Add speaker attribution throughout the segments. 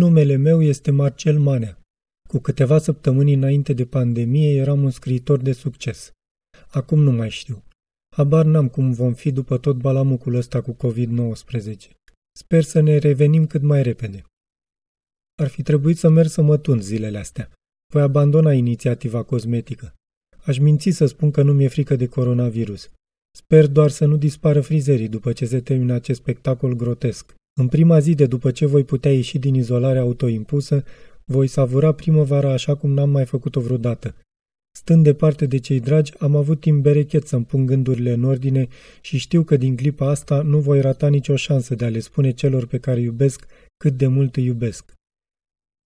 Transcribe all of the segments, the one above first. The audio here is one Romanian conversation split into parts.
Speaker 1: Numele meu este Marcel Manea. Cu câteva săptămâni înainte de pandemie eram un scriitor de succes. Acum nu mai știu. Habar n-am cum vom fi după tot balamucul ăsta cu COVID-19. Sper să ne revenim cât mai repede. Ar fi trebuit să merg să mă tund zilele astea. Voi abandona inițiativa cosmetică. Aș minți să spun că nu mi-e frică de coronavirus. Sper doar să nu dispară frizerii după ce se termină acest spectacol grotesc. În prima zi de după ce voi putea ieși din izolarea autoimpusă, voi savura primăvara așa cum n-am mai făcut-o vreodată. Stând departe de cei dragi, am avut timp berechet să-mi pun gândurile în ordine și știu că din clipa asta nu voi rata nicio șansă de a le spune celor pe care iubesc cât de mult îi iubesc.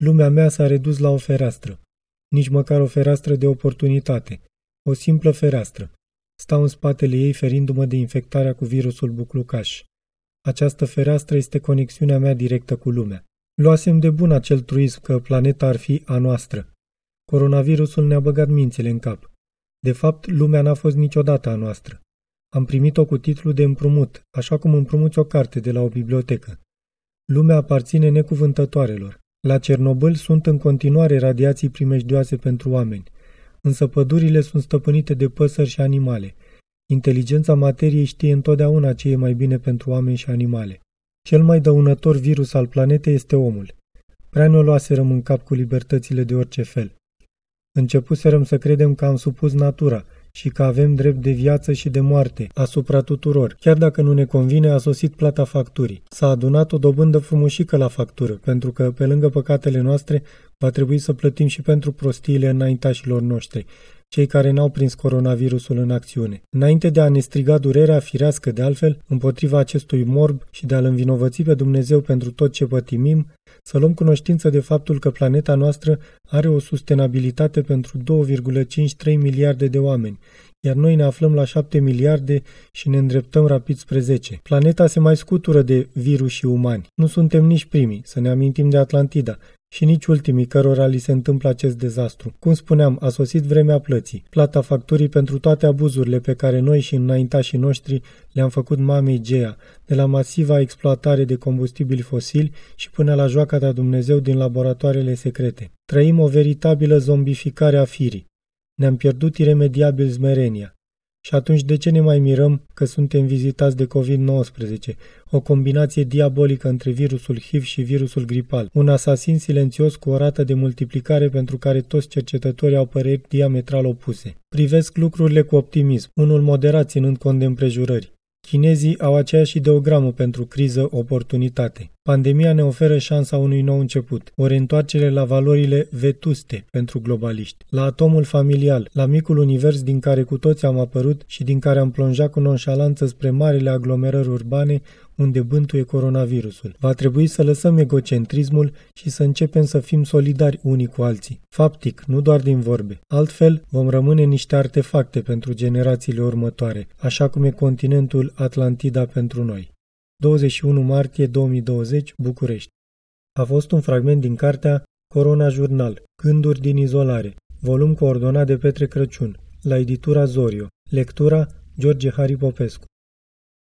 Speaker 1: Lumea mea s-a redus la o fereastră. Nici măcar o fereastră de oportunitate. O simplă fereastră. Stau în spatele ei ferindu-mă de infectarea cu virusul buclucaș. Această fereastră este conexiunea mea directă cu lumea. Luasem de bun acel truism că planeta ar fi a noastră. Coronavirusul ne-a băgat mințile în cap. De fapt, lumea n-a fost niciodată a noastră. Am primit-o cu titlu de împrumut, așa cum împrumuți o carte de la o bibliotecă. Lumea aparține necuvântătoarelor. La Cernobâl sunt în continuare radiații primejdioase pentru oameni, însă pădurile sunt stăpânite de păsări și animale. Inteligența materiei știe întotdeauna ce e mai bine pentru oameni și animale. Cel mai dăunător virus al planetei este omul. Prea ne luaserăm în cap cu libertățile de orice fel. Începuserăm să credem că am supus natura și că avem drept de viață și de moarte asupra tuturor. Chiar dacă nu ne convine, a sosit plata facturii. S-a adunat o dobândă frumușică la factură, pentru că, pe lângă păcatele noastre, va trebui să plătim și pentru prostiile înaintașilor noștri cei care n-au prins coronavirusul în acțiune. Înainte de a ne striga durerea firească de altfel împotriva acestui morb și de a-L învinovăți pe Dumnezeu pentru tot ce pătimim, să luăm cunoștință de faptul că planeta noastră are o sustenabilitate pentru 2,53 miliarde de oameni, iar noi ne aflăm la 7 miliarde și ne îndreptăm rapid spre 10. Planeta se mai scutură de virus și umani. Nu suntem nici primii, să ne amintim de Atlantida, și nici ultimii cărora li se întâmplă acest dezastru. Cum spuneam, a sosit vremea plății, plata facturii pentru toate abuzurile pe care noi și înaintașii noștri le-am făcut mamei Gea, de la masiva exploatare de combustibili fosili și până la joaca de Dumnezeu din laboratoarele secrete. Trăim o veritabilă zombificare a firii. Ne-am pierdut iremediabil zmerenia. Și atunci de ce ne mai mirăm că suntem vizitați de COVID-19, o combinație diabolică între virusul HIV și virusul gripal, un asasin silențios cu o rată de multiplicare pentru care toți cercetătorii au păreri diametral opuse. Privesc lucrurile cu optimism, unul moderat ținând cont de împrejurări. Chinezii au aceeași ideogramă pentru criză-oportunitate. Pandemia ne oferă șansa unui nou început, o reîntoarcere la valorile vetuste pentru globaliști, la atomul familial, la micul univers din care cu toți am apărut și din care am plonjat cu nonșalanță spre marile aglomerări urbane unde bântuie coronavirusul. Va trebui să lăsăm egocentrismul și să începem să fim solidari unii cu alții. Faptic, nu doar din vorbe. Altfel, vom rămâne niște artefacte pentru generațiile următoare, așa cum e continentul Atlantida pentru noi. 21 martie 2020, București. A fost un fragment din cartea Corona Jurnal, Gânduri din izolare, volum coordonat de Petre Crăciun, la editura Zorio. Lectura George Harry Popescu.